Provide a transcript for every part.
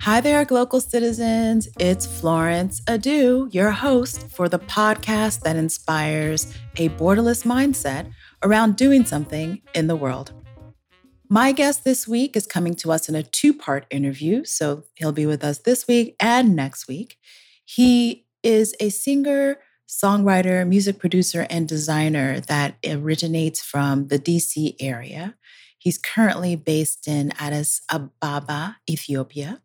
Hi there, global citizens. It's Florence Adu, your host for the podcast that inspires a borderless mindset around doing something in the world. My guest this week is coming to us in a two part interview, so he'll be with us this week and next week. He is a singer, songwriter, music producer, and designer that originates from the DC area. He's currently based in Addis Ababa, Ethiopia.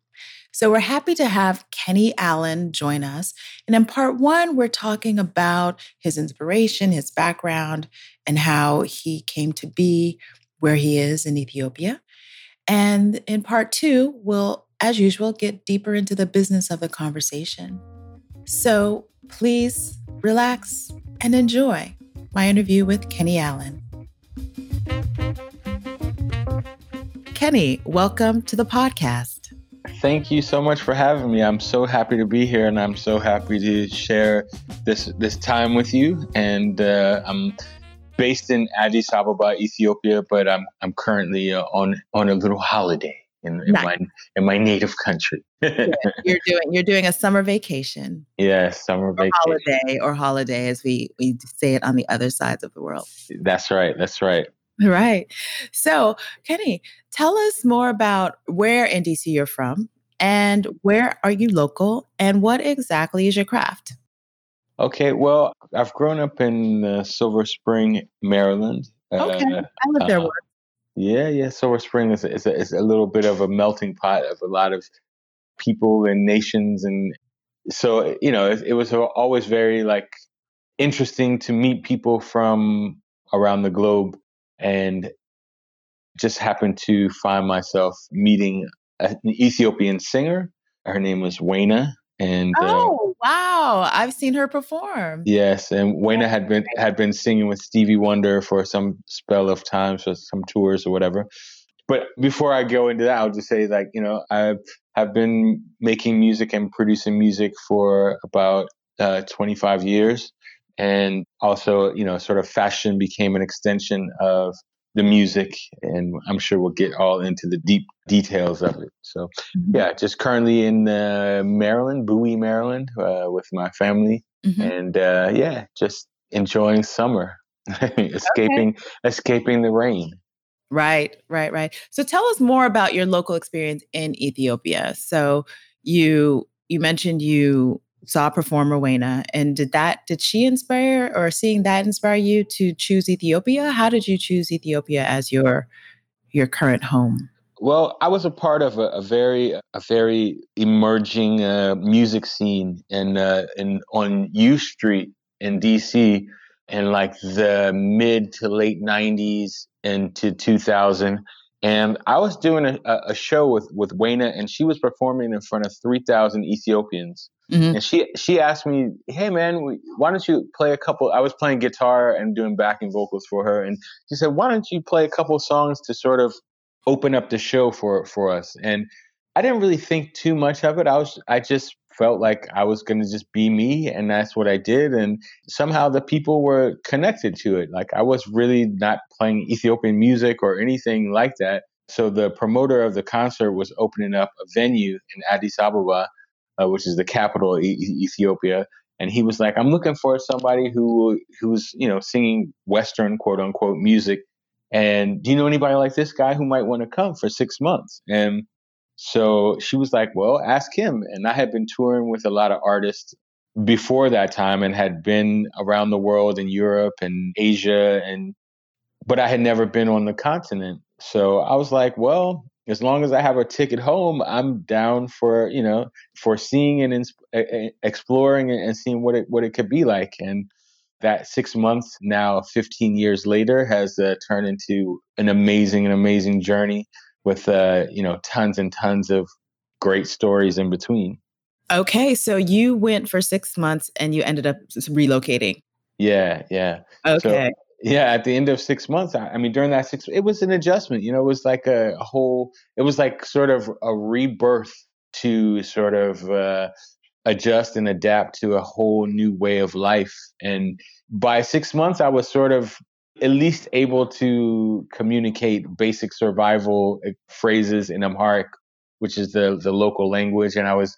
So we're happy to have Kenny Allen join us. And in part one, we're talking about his inspiration, his background, and how he came to be where he is in Ethiopia. And in part two, we'll, as usual, get deeper into the business of the conversation. So please relax and enjoy my interview with Kenny Allen. Kenny, welcome to the podcast. Thank you so much for having me. I'm so happy to be here, and I'm so happy to share this this time with you. And uh, I'm based in Addis Ababa, Ethiopia, but I'm I'm currently uh, on on a little holiday in, in nice. my in my native country. yeah, you're doing you're doing a summer vacation. Yes, summer vacation. Holiday or holiday, as we we say it on the other sides of the world. That's right. That's right. Right. So, Kenny, tell us more about where in DC you're from and where are you local and what exactly is your craft? Okay, well, I've grown up in uh, Silver Spring, Maryland. Okay, uh, I live there uh. Yeah, yeah. Silver Spring is, is, a, is a little bit of a melting pot of a lot of people and nations, and so you know, it, it was always very like interesting to meet people from around the globe and just happened to find myself meeting an Ethiopian singer. Her name was Wayna. And uh, oh uh, wow, I've seen her perform. Yes, and Wayna had been had been singing with Stevie Wonder for some spell of time, so some tours or whatever. But before I go into that, I'll just say like you know I have been making music and producing music for about uh, 25 years, and also you know sort of fashion became an extension of the music and i'm sure we'll get all into the deep details of it so mm-hmm. yeah just currently in uh, maryland bowie maryland uh, with my family mm-hmm. and uh, yeah just enjoying summer escaping okay. escaping the rain right right right so tell us more about your local experience in ethiopia so you you mentioned you saw performer Wayna, and did that did she inspire or seeing that inspire you to choose Ethiopia? How did you choose Ethiopia as your your current home? Well, I was a part of a, a very a very emerging uh, music scene in uh, in on U Street in DC in like the mid to late '90s into 2000. And I was doing a, a show with with Wayna, and she was performing in front of 3,000 Ethiopians Mm-hmm. And she she asked me, "Hey man, why don't you play a couple?" I was playing guitar and doing backing vocals for her, and she said, "Why don't you play a couple songs to sort of open up the show for for us?" And I didn't really think too much of it. I was I just felt like I was going to just be me, and that's what I did. And somehow the people were connected to it. Like I was really not playing Ethiopian music or anything like that. So the promoter of the concert was opening up a venue in Addis Ababa uh, which is the capital of e- Ethiopia. And he was like, I'm looking for somebody who who's you know singing Western quote unquote music. And do you know anybody like this guy who might want to come for six months? And so she was like, Well, ask him. And I had been touring with a lot of artists before that time and had been around the world in Europe and Asia and but I had never been on the continent. So I was like, well, as long as I have a ticket home, I'm down for you know for seeing and ins- exploring and seeing what it what it could be like. And that six months now, 15 years later, has uh, turned into an amazing and amazing journey with uh, you know tons and tons of great stories in between. Okay, so you went for six months and you ended up relocating. Yeah, yeah. Okay. So, yeah at the end of six months I, I, mean during that six it was an adjustment you know it was like a, a whole it was like sort of a rebirth to sort of uh, adjust and adapt to a whole new way of life and by six months i was sort of at least able to communicate basic survival eh, phrases in Amharic, which is the the local language. And I was,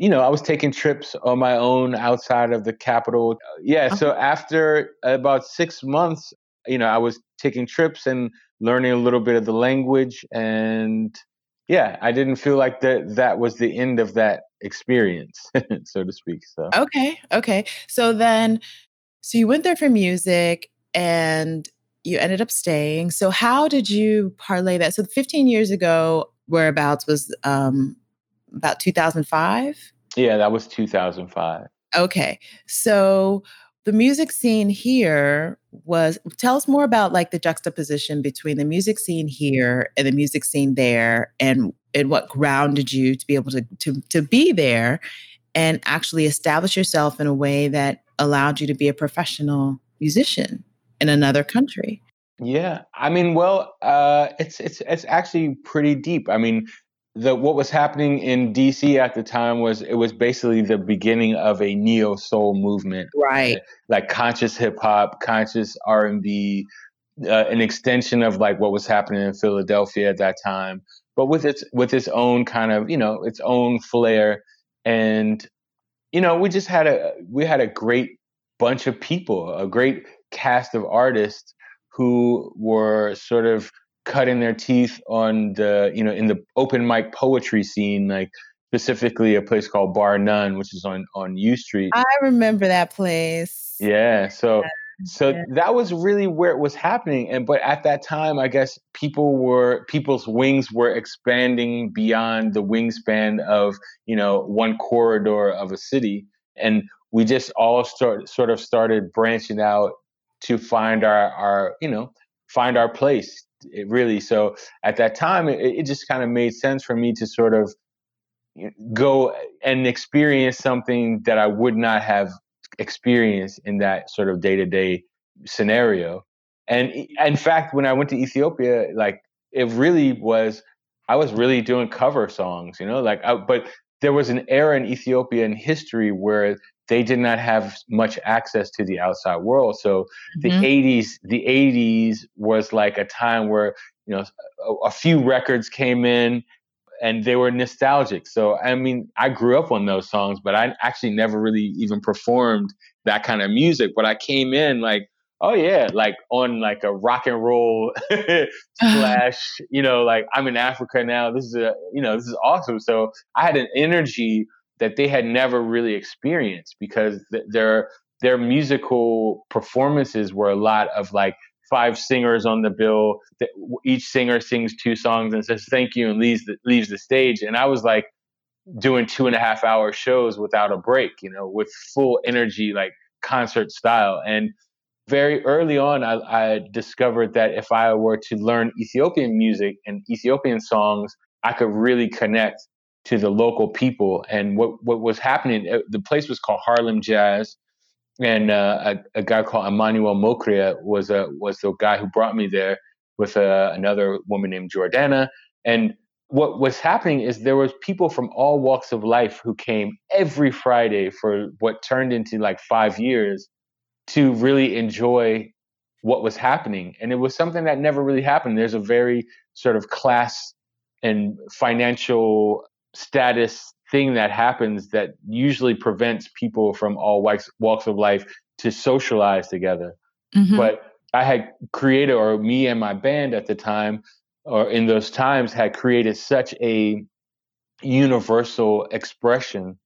you know, I was taking trips on my own outside of the capital. Yeah. So after about six months, you know, I was taking trips and learning a little bit of the language and yeah, I didn't feel like that that was the end of that experience, so to speak. So Okay, okay. So then so you went there for music and you ended up staying. So how did you parlay that? So 15 years ago, whereabouts was um about 2005? Yeah, that was 2005. Okay. So the music scene here was tell us more about like the juxtaposition between the music scene here and the music scene there and and what grounded you to be able to to to be there and actually establish yourself in a way that allowed you to be a professional musician in another country yeah i mean well uh it's it's it's actually pretty deep i mean the what was happening in DC at the time was it was basically the beginning of a neo soul movement, right? Like conscious hip hop, conscious R and B, uh, an extension of like what was happening in Philadelphia at that time, but with its with its own kind of you know its own flair, and you know we just had a we had a great bunch of people, a great cast of artists who were sort of cutting their teeth on the you know in the open mic poetry scene like specifically a place called Bar Nun which is on on u street i remember that place yeah so so yeah. that was really where it was happening and but at that time i guess people were people's wings were expanding beyond the wingspan of you know one corridor of a city and we just all start sort of started branching out to find our our you know find our place it really so at that time it, it just kind of made sense for me to sort of go and experience something that I would not have experienced in that sort of day to day scenario. And in fact, when I went to Ethiopia, like it really was, I was really doing cover songs, you know, like, I, but there was an era in Ethiopian history where they did not have much access to the outside world. So mm-hmm. the 80s, the 80s was like a time where, you know, a, a, few records came in and they were nostalgic. So, I mean, I grew up on those songs, but I actually never really even performed that kind of music. But I came in like, oh yeah, like on like a rock and roll slash, you know, like I'm in Africa now. This is a, you know, this is awesome. So I had an energy that they had never really experienced because th- their their musical performances were a lot of like five singers on the bill. Each singer sings two songs and says thank you and leaves the, leaves the stage. And I was like doing two and a half hour shows without a break, you know, with full energy, like concert style. And very early on, I, I discovered that if I were to learn Ethiopian music and Ethiopian songs, I could really connect to the local people. And what, what was happening, uh, the place was called Harlem Jazz. And uh, a, a, guy called Emmanuel Mokria was a, was the guy who brought me there with uh, another woman named Jordana. And what was happening is there was people from all walks of life who came every Friday for what turned into like five years to really enjoy what was happening. And it was something that never really happened. There's a very sort of class and financial status thing that happens that usually prevents people from all walks walks of life to socialize together. Mm-hmm. But I had created, or me and my band at the time, or in those times, had created such a universal expression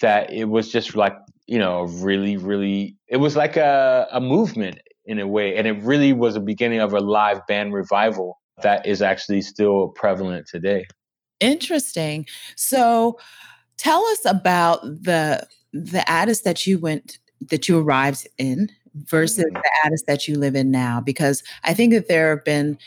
that it was just like, you know, really, really, it was like a, a movement in a way. And it really was a beginning of a live band revival that is actually still prevalent today. Interesting. So tell us about the the Addis that you went that you arrived in versus mm-hmm. the Addis that you live in now because I think that there have been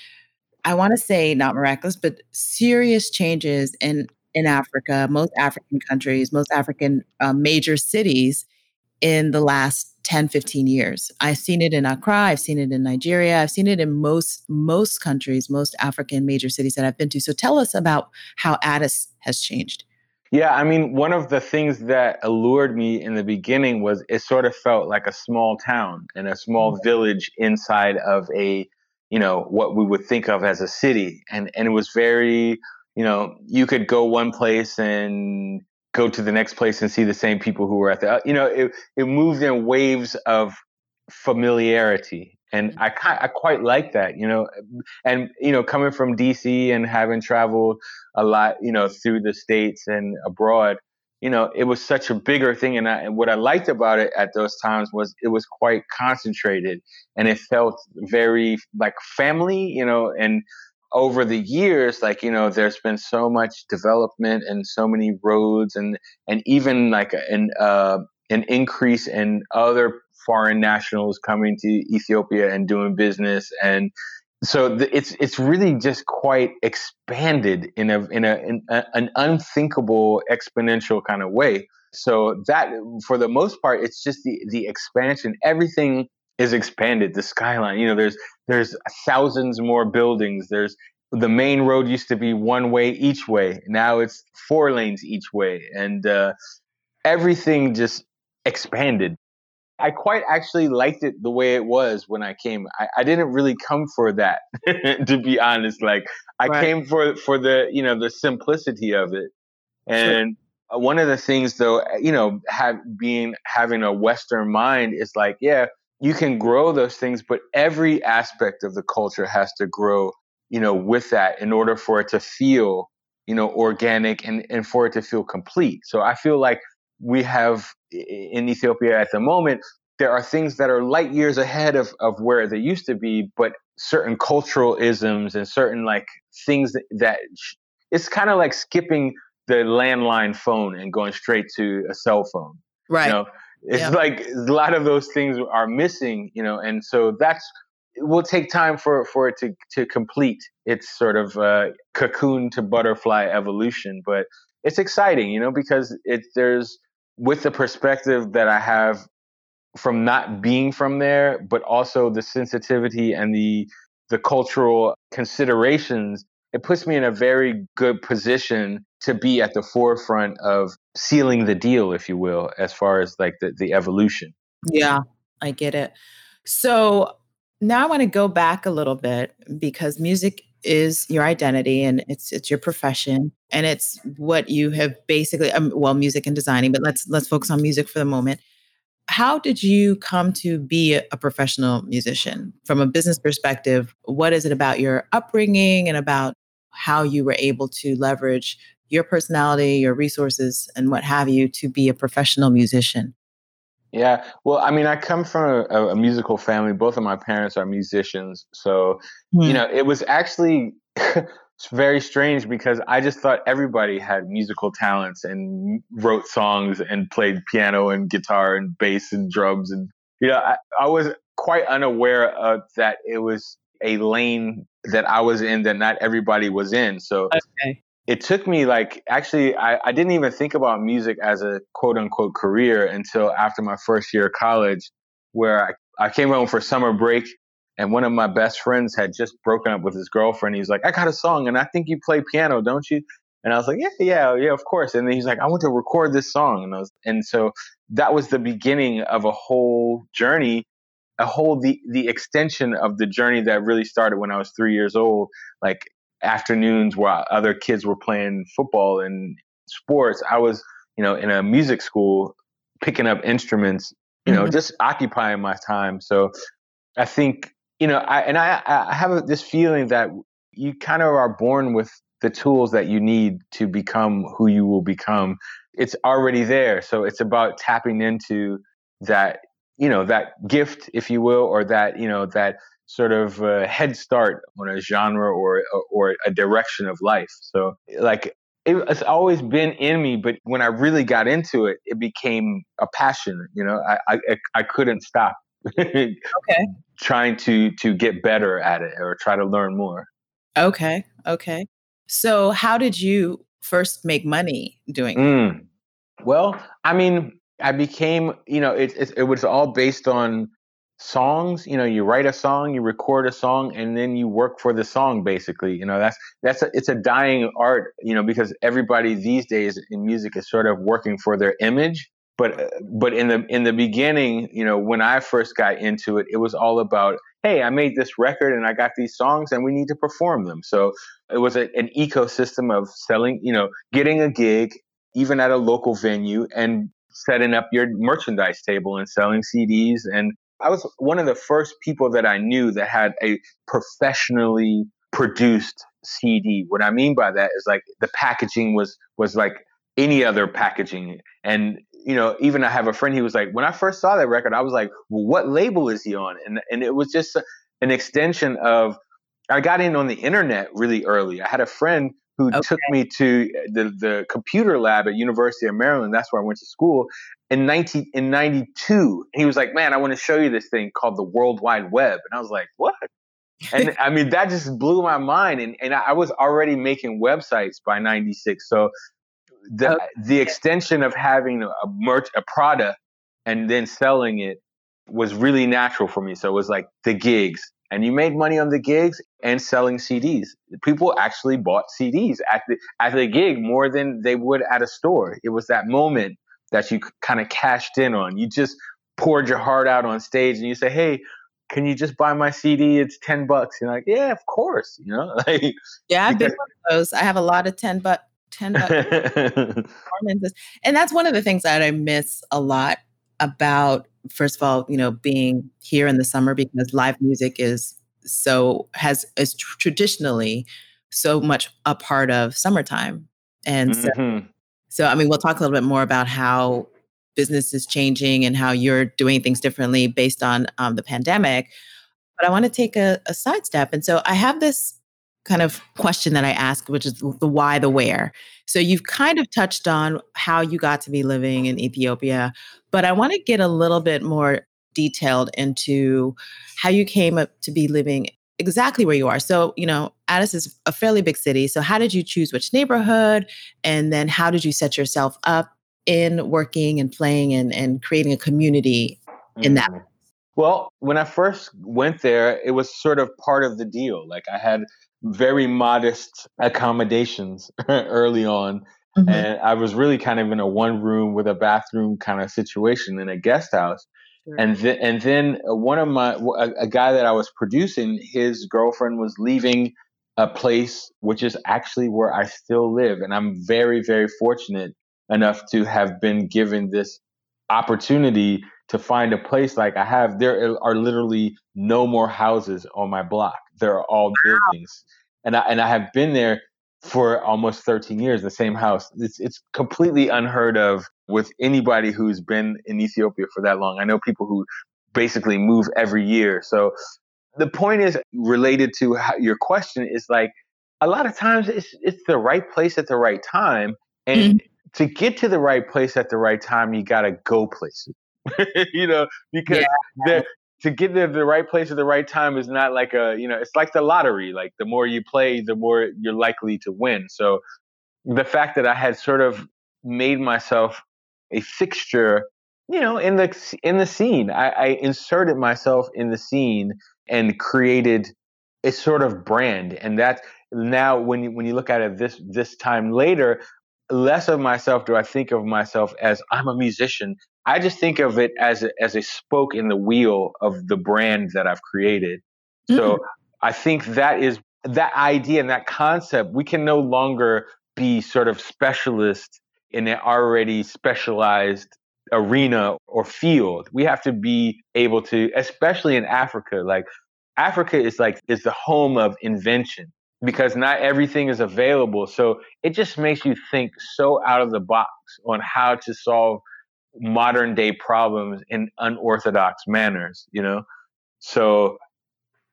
I want to say not miraculous but serious changes in in Africa, most African countries, most African uh, major cities in the last 10 15 years i've seen it in accra i've seen it in nigeria i've seen it in most most countries most african major cities that i've been to so tell us about how addis has changed Yeah, I mean, one of the things that allured me in the beginning was it sort of felt like a small town and a small mm-hmm. village inside of a, you know, what we would think of as a city. And and it was very, you know, you could go one place and go to the next place and see the same people who were at the, you know, it it moved in waves of familiarity and mm-hmm. I I quite like that, you know, and you know, coming from DC and having traveled a lot, you know, through the states and abroad, you know, it was such a bigger thing, and, I, and what I liked about it at those times was it was quite concentrated, and it felt very like family, you know, and over the years like you know there's been so much development and so many roads and and even like an uh an increase in other foreign nationals coming to Ethiopia and doing business and so the, it's it's really just quite expanded in a in a in a, an unthinkable exponential kind of way. So that for the most part, it's just the the expansion. Everything is expanded. The skyline, you know, there's there's thousands more buildings. There's the main road used to be one way each way. Now it's four lanes each way, and uh, everything just expanded. I quite actually liked it the way it was when I came. I, I didn't really come for that, to be honest. Like I right. came for for the you know the simplicity of it, and sure. one of the things though, you know, have being having a Western mind is like, yeah, you can grow those things, but every aspect of the culture has to grow, you know, with that in order for it to feel, you know, organic and and for it to feel complete. So I feel like we have in Ethiopia at the moment, there are things that are light years ahead of, of where they used to be, but certain cultural isms and certain like things that, that it's kind of like skipping the landline phone and going straight to a cell phone. Right. You know, it's yeah. like a lot of those things are missing, you know, and so that's it will take time for for it to to complete its sort of uh, cocoon to butterfly evolution, but it's exciting, you know, because it there's with the perspective that I have from not being from there, but also the sensitivity and the the cultural considerations, it puts me in a very good position to be at the forefront of sealing the deal, if you will, as far as like the, the evolution. Yeah, I get it. So now I want to go back a little bit because music is your identity and it's it's your profession and it's what you have basically um, well music and designing but let's let's focus on music for the moment how did you come to be a professional musician from a business perspective what is it about your upbringing and about how you were able to leverage your personality your resources and what have you to be a professional musician yeah, well, I mean, I come from a, a, musical family. Both of my parents are musicians, so you hmm. know, it was actually very strange because I just thought everybody had musical talents and wrote songs and played piano and guitar and bass and drums, and you know, I, I was quite unaware of that it was a lane that I was in that not everybody was in. So okay. it took me like actually I, I didn't even think about music as a quote unquote career until after my first year of college where I, I came home for summer break and one of my best friends had just broken up with his girlfriend. He's like i got a song and i think you play piano don't you? And i was like yeah yeah yeah of course. And then he's like i want to record this song. And I was, and so that was the beginning of a whole journey a whole the the extension of the journey that really started when i was three years old like afternoons while other kids were playing football and sports, I was, you know, in a music school picking up instruments, you know, mm-hmm. just occupying my time. So I think, you know, I and I I have this feeling that you kind of are born with the tools that you need to become who you will become. It's already there. So it's about tapping into that, you know, that gift, if you will, or that, you know, that sort of a head start on a genre or or a direction of life. So like it's always been in me, but when I really got into it, it became a passion. You know, I I, I couldn't stop. okay. Trying to to get better at it or try to learn more. Okay. Okay. So how did you first make money doing mm. Well, I mean, I became, you know, it, it, it was all based on songs you know you write a song you record a song and then you work for the song basically you know that's that's a, it's a dying art you know because everybody these days in music is sort of working for their image but uh, but in the in the beginning you know when i first got into it it was all about hey i made this record and i got these songs and we need to perform them. So it was a, an ecosystem of selling you know getting a gig even at a local venue and setting up your merchandise table and selling cds and I was one of the first people that I knew that had a professionally produced CD. What I mean by that is like the packaging was was like any other packaging. And you know, even I have a friend. He was like, when I first saw that record, I was like, well, what label is he on? And and it was just an extension of. I got in on the internet really early. I had a friend who okay. took me to uh, the, the computer lab at University of Maryland. That's where I went to school in 19 in 92. He was like, "Man, I want to show you this thing called the World Wide Web." And I was like, "What?" and I mean, that just blew my mind. And and I was already making websites by 96. So the okay. the extension of having a merch a product and then selling it was really natural for me. So it was like the gigs, and you made money on the gigs and selling CDs. People actually bought CDs at the at the gig more than they would at a store. It was that moment that you kind of cashed in on. You just poured your heart out on stage, and you say, "Hey, can you just buy my CD? It's ten bucks." You're like, "Yeah, of course." You know, like yeah, I've been one of those. I have a lot of ten buck ten bucks performances, and that's one of the things that I miss a lot about first of all, you know, being here in the summer because live music is so has is traditionally so much a part of summertime. And mm-hmm. so, so I mean, we'll talk a little bit more about how business is changing and how you're doing things differently based on um, the pandemic. But I want to take a, a sidestep. And so I have this kind of question that I ask, which is the why, the where. So you've kind of touched on how you got to be living in Ethiopia, but I want to get a little bit more detailed into how you came up to be living exactly where you are. So, you know, Addis is a fairly big city. So, how did you choose which neighborhood? And then how did you set yourself up in working and playing and, and creating a community in that? Mm. Well, when I first went there, it was sort of part of the deal. Like I had very modest accommodations early on. Mm-hmm. And I was really kind of in a one room with a bathroom kind of situation in a guest house. Sure. And, th- and then one of my, a, a guy that I was producing, his girlfriend was leaving a place which is actually where I still live. And I'm very, very fortunate enough to have been given this opportunity to find a place like I have. There are literally no more houses on my block. They're all buildings, and I and I have been there for almost 13 years. The same house. It's it's completely unheard of with anybody who's been in Ethiopia for that long. I know people who basically move every year. So the point is related to how, your question is like a lot of times it's it's the right place at the right time and. Mm-hmm. To get to the right place at the right time, you got to go places. you know, because yeah to get to the right place at the right time is not like a you know it's like the lottery like the more you play the more you're likely to win. So the fact that i had sort of made myself a fixture you know in the in the scene. I, I inserted myself in the scene and created a sort of brand. And that's now when you when you look at it this this time later less of myself do I think of myself as I'm a musician. I just think of it as a, as a spoke in the wheel of the brand that I've created. So mm. I think that is that idea and that concept. We can no longer be sort of specialist in an already specialized arena or field. We have to be able to, especially in Africa, like Africa is like is the home of invention because not everything is available. So it just makes you think so out of the box on how to solve modern day problems in unorthodox manners, you know? So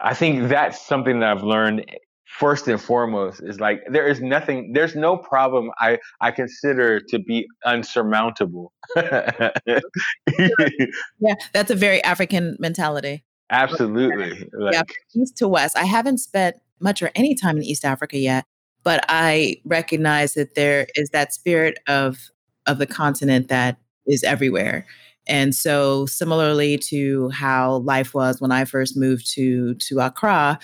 I think that's something that I've learned eh, first and foremost is like there is nothing there's no problem I I consider to be unsurmountable. yeah, that's a very African mentality. Absolutely. Like, yeah, east to west. I haven't spent much or any time in East Africa yet, but I recognize that there is that spirit of of the continent that is everywhere. And so similarly to how life was when I first moved to to Accra,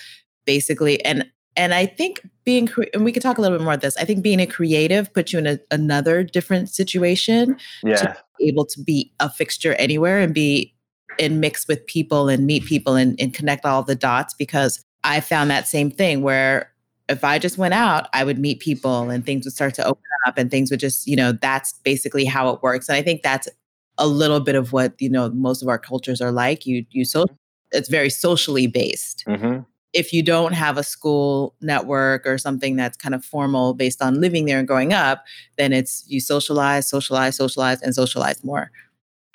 basically and and I think being and we could talk a little bit more of this. I think being a creative puts you in a, another different situation. Yeah. To be able to be a fixture anywhere and be and mix with people and meet people and, and connect all the dots because I found that same thing where if I just went out, I would meet people and things would start to open up and things would just, you know, that's basically how it works. And I think that's a little bit of what, you know, most of our cultures are like. You you so it's very socially based. Mm-hmm. If you don't have a school network or something that's kind of formal based on living there and growing up, then it's you socialize, socialize, socialize, and socialize more.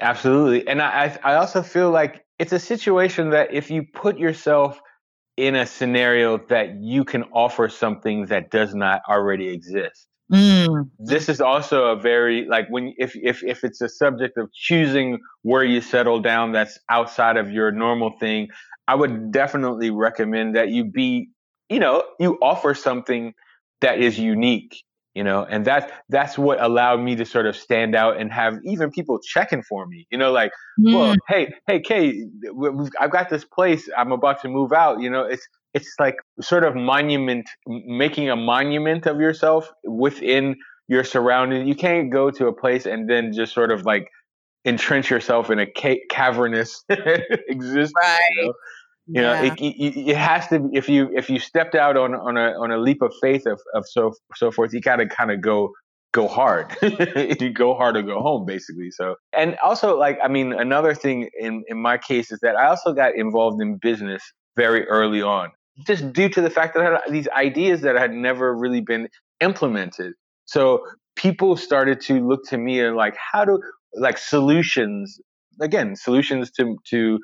Absolutely. And I, I also feel like it's a situation that if you put yourself in a scenario that you can offer something that does not already exist. Mm. This is also a very like when if if if it's a subject of choosing where you settle down that's outside of your normal thing, I would definitely recommend that you be, you know, you offer something that is unique you know and that that's what allowed me to sort of stand out and have even people checking for me you know like mm. well hey hey kay i've got this place i'm about to move out you know it's it's like sort of monument making a monument of yourself within your surroundings you can't go to a place and then just sort of like entrench yourself in a ca- cavernous existence right you know? You know it, it, it, has to be if you if you stepped out on on a on a leap of faith of, of so so forth you gotta kind of go go hard. You go hard or go home basically so. And also like i mean another thing in in my case is that i also got involved in business very early on just due to the fact that i had these ideas that had never really been implemented. So people started to look to me and like how do like solutions again solutions to to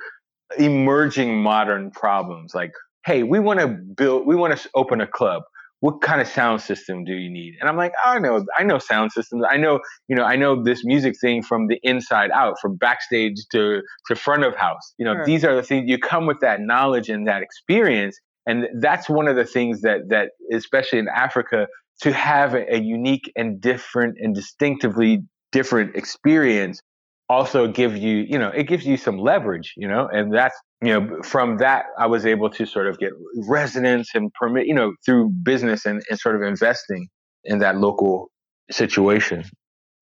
emerging modern problems like hey we want to build we want to open a club. What kind of sound system do you need? And i'm like oh, i know i know sound systems. I know you know i know this music thing from the inside out from backstage to to front of house. You know sure. these are the things you come with that knowledge and that experience and that's one of the things that that especially in africa to have a, a unique and different and distinctively different experience also give you, you know, it gives you some leverage, you know, and that's, you know, from that, I was able to sort of get resonance and permit, you know, through business and, and sort of investing in that local situation.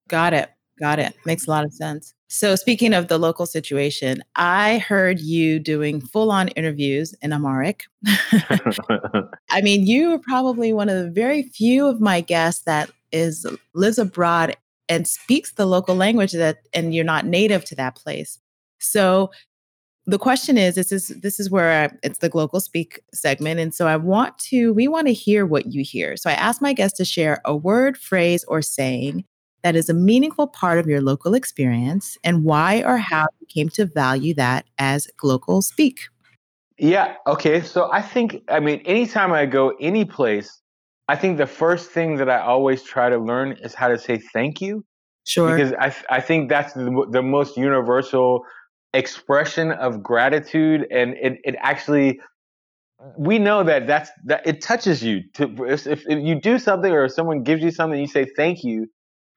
Got it. Got it. Makes a lot of sense. So, speaking of the local situation, I heard you doing full on interviews in Amharic. I mean, you are probably one of the very few of my guests that is lives abroad and speaks the local language that and you're not native to that place. So the question is this is this is where I, it's the global speak segment and so i want to we want to hear what you hear so i asked my guests to share a word phrase or saying that is a meaningful part of your local experience and why or how you came to value that as global speak yeah okay so i think i mean anytime i go any place I think the first thing that I always try to learn is how to say thank you. Sure. Because I, I think that's the, the most universal expression of gratitude. And it, it actually, we know that that's, that it touches you. To, if, if you do something or if someone gives you something, you say thank you.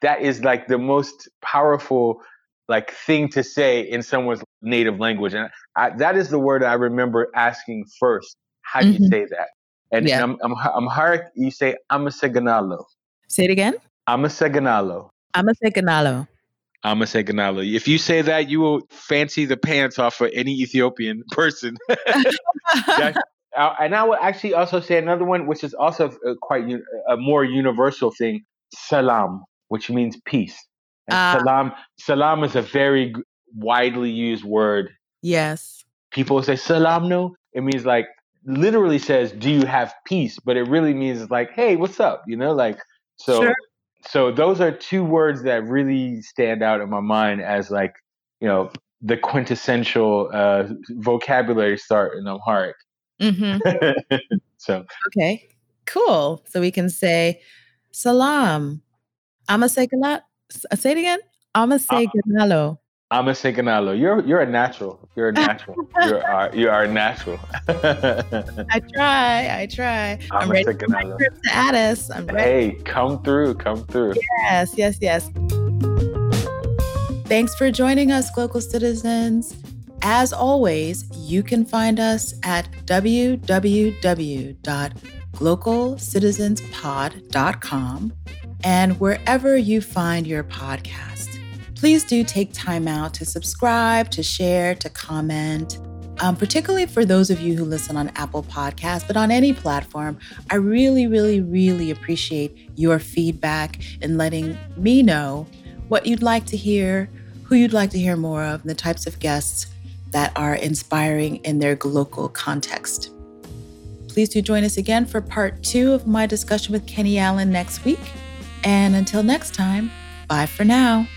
That is like the most powerful like thing to say in someone's native language. And I, that is the word I remember asking first. How do mm-hmm. you say that? And yeah. I'm, I'm, Amharic, you say Amaseganalo. Say it again. Amaseganalo. Amaseganalo. Amaseganalo. If you say that, you will fancy the pants off of any Ethiopian person. uh, and I would actually also say another one, which is also uh, quite a more universal thing, salam, which means peace. Uh, salam, salam is a very widely used word. Yes. People say salam no. It means like literally says, "Do you have peace?" But it really means like, "Hey, what's up?" You know, like so. Sure. So those are two words that really stand out in my mind as like you know the quintessential uh, vocabulary start in Amharic. Mm-hmm. so okay, cool. So we can say salam. I'ma say Say it again. I'ma say uh, I'm a Seganalo. You're you're a natural. You're a natural. you're uh, you are a natural. I try. I try. I'm, I'm ready for my trip to Addis. I'm ready. Hey, come through. Come through. Yes. Yes. Yes. Thanks for joining us, Global Citizens. As always, you can find us at www.glocalcitizenspod.com and wherever you find your podcast. Please do take time out to subscribe, to share, to comment. Um, particularly for those of you who listen on Apple Podcasts, but on any platform, I really, really, really appreciate your feedback and letting me know what you'd like to hear, who you'd like to hear more of, and the types of guests that are inspiring in their local context. Please do join us again for part two of my discussion with Kenny Allen next week. And until next time, bye for now.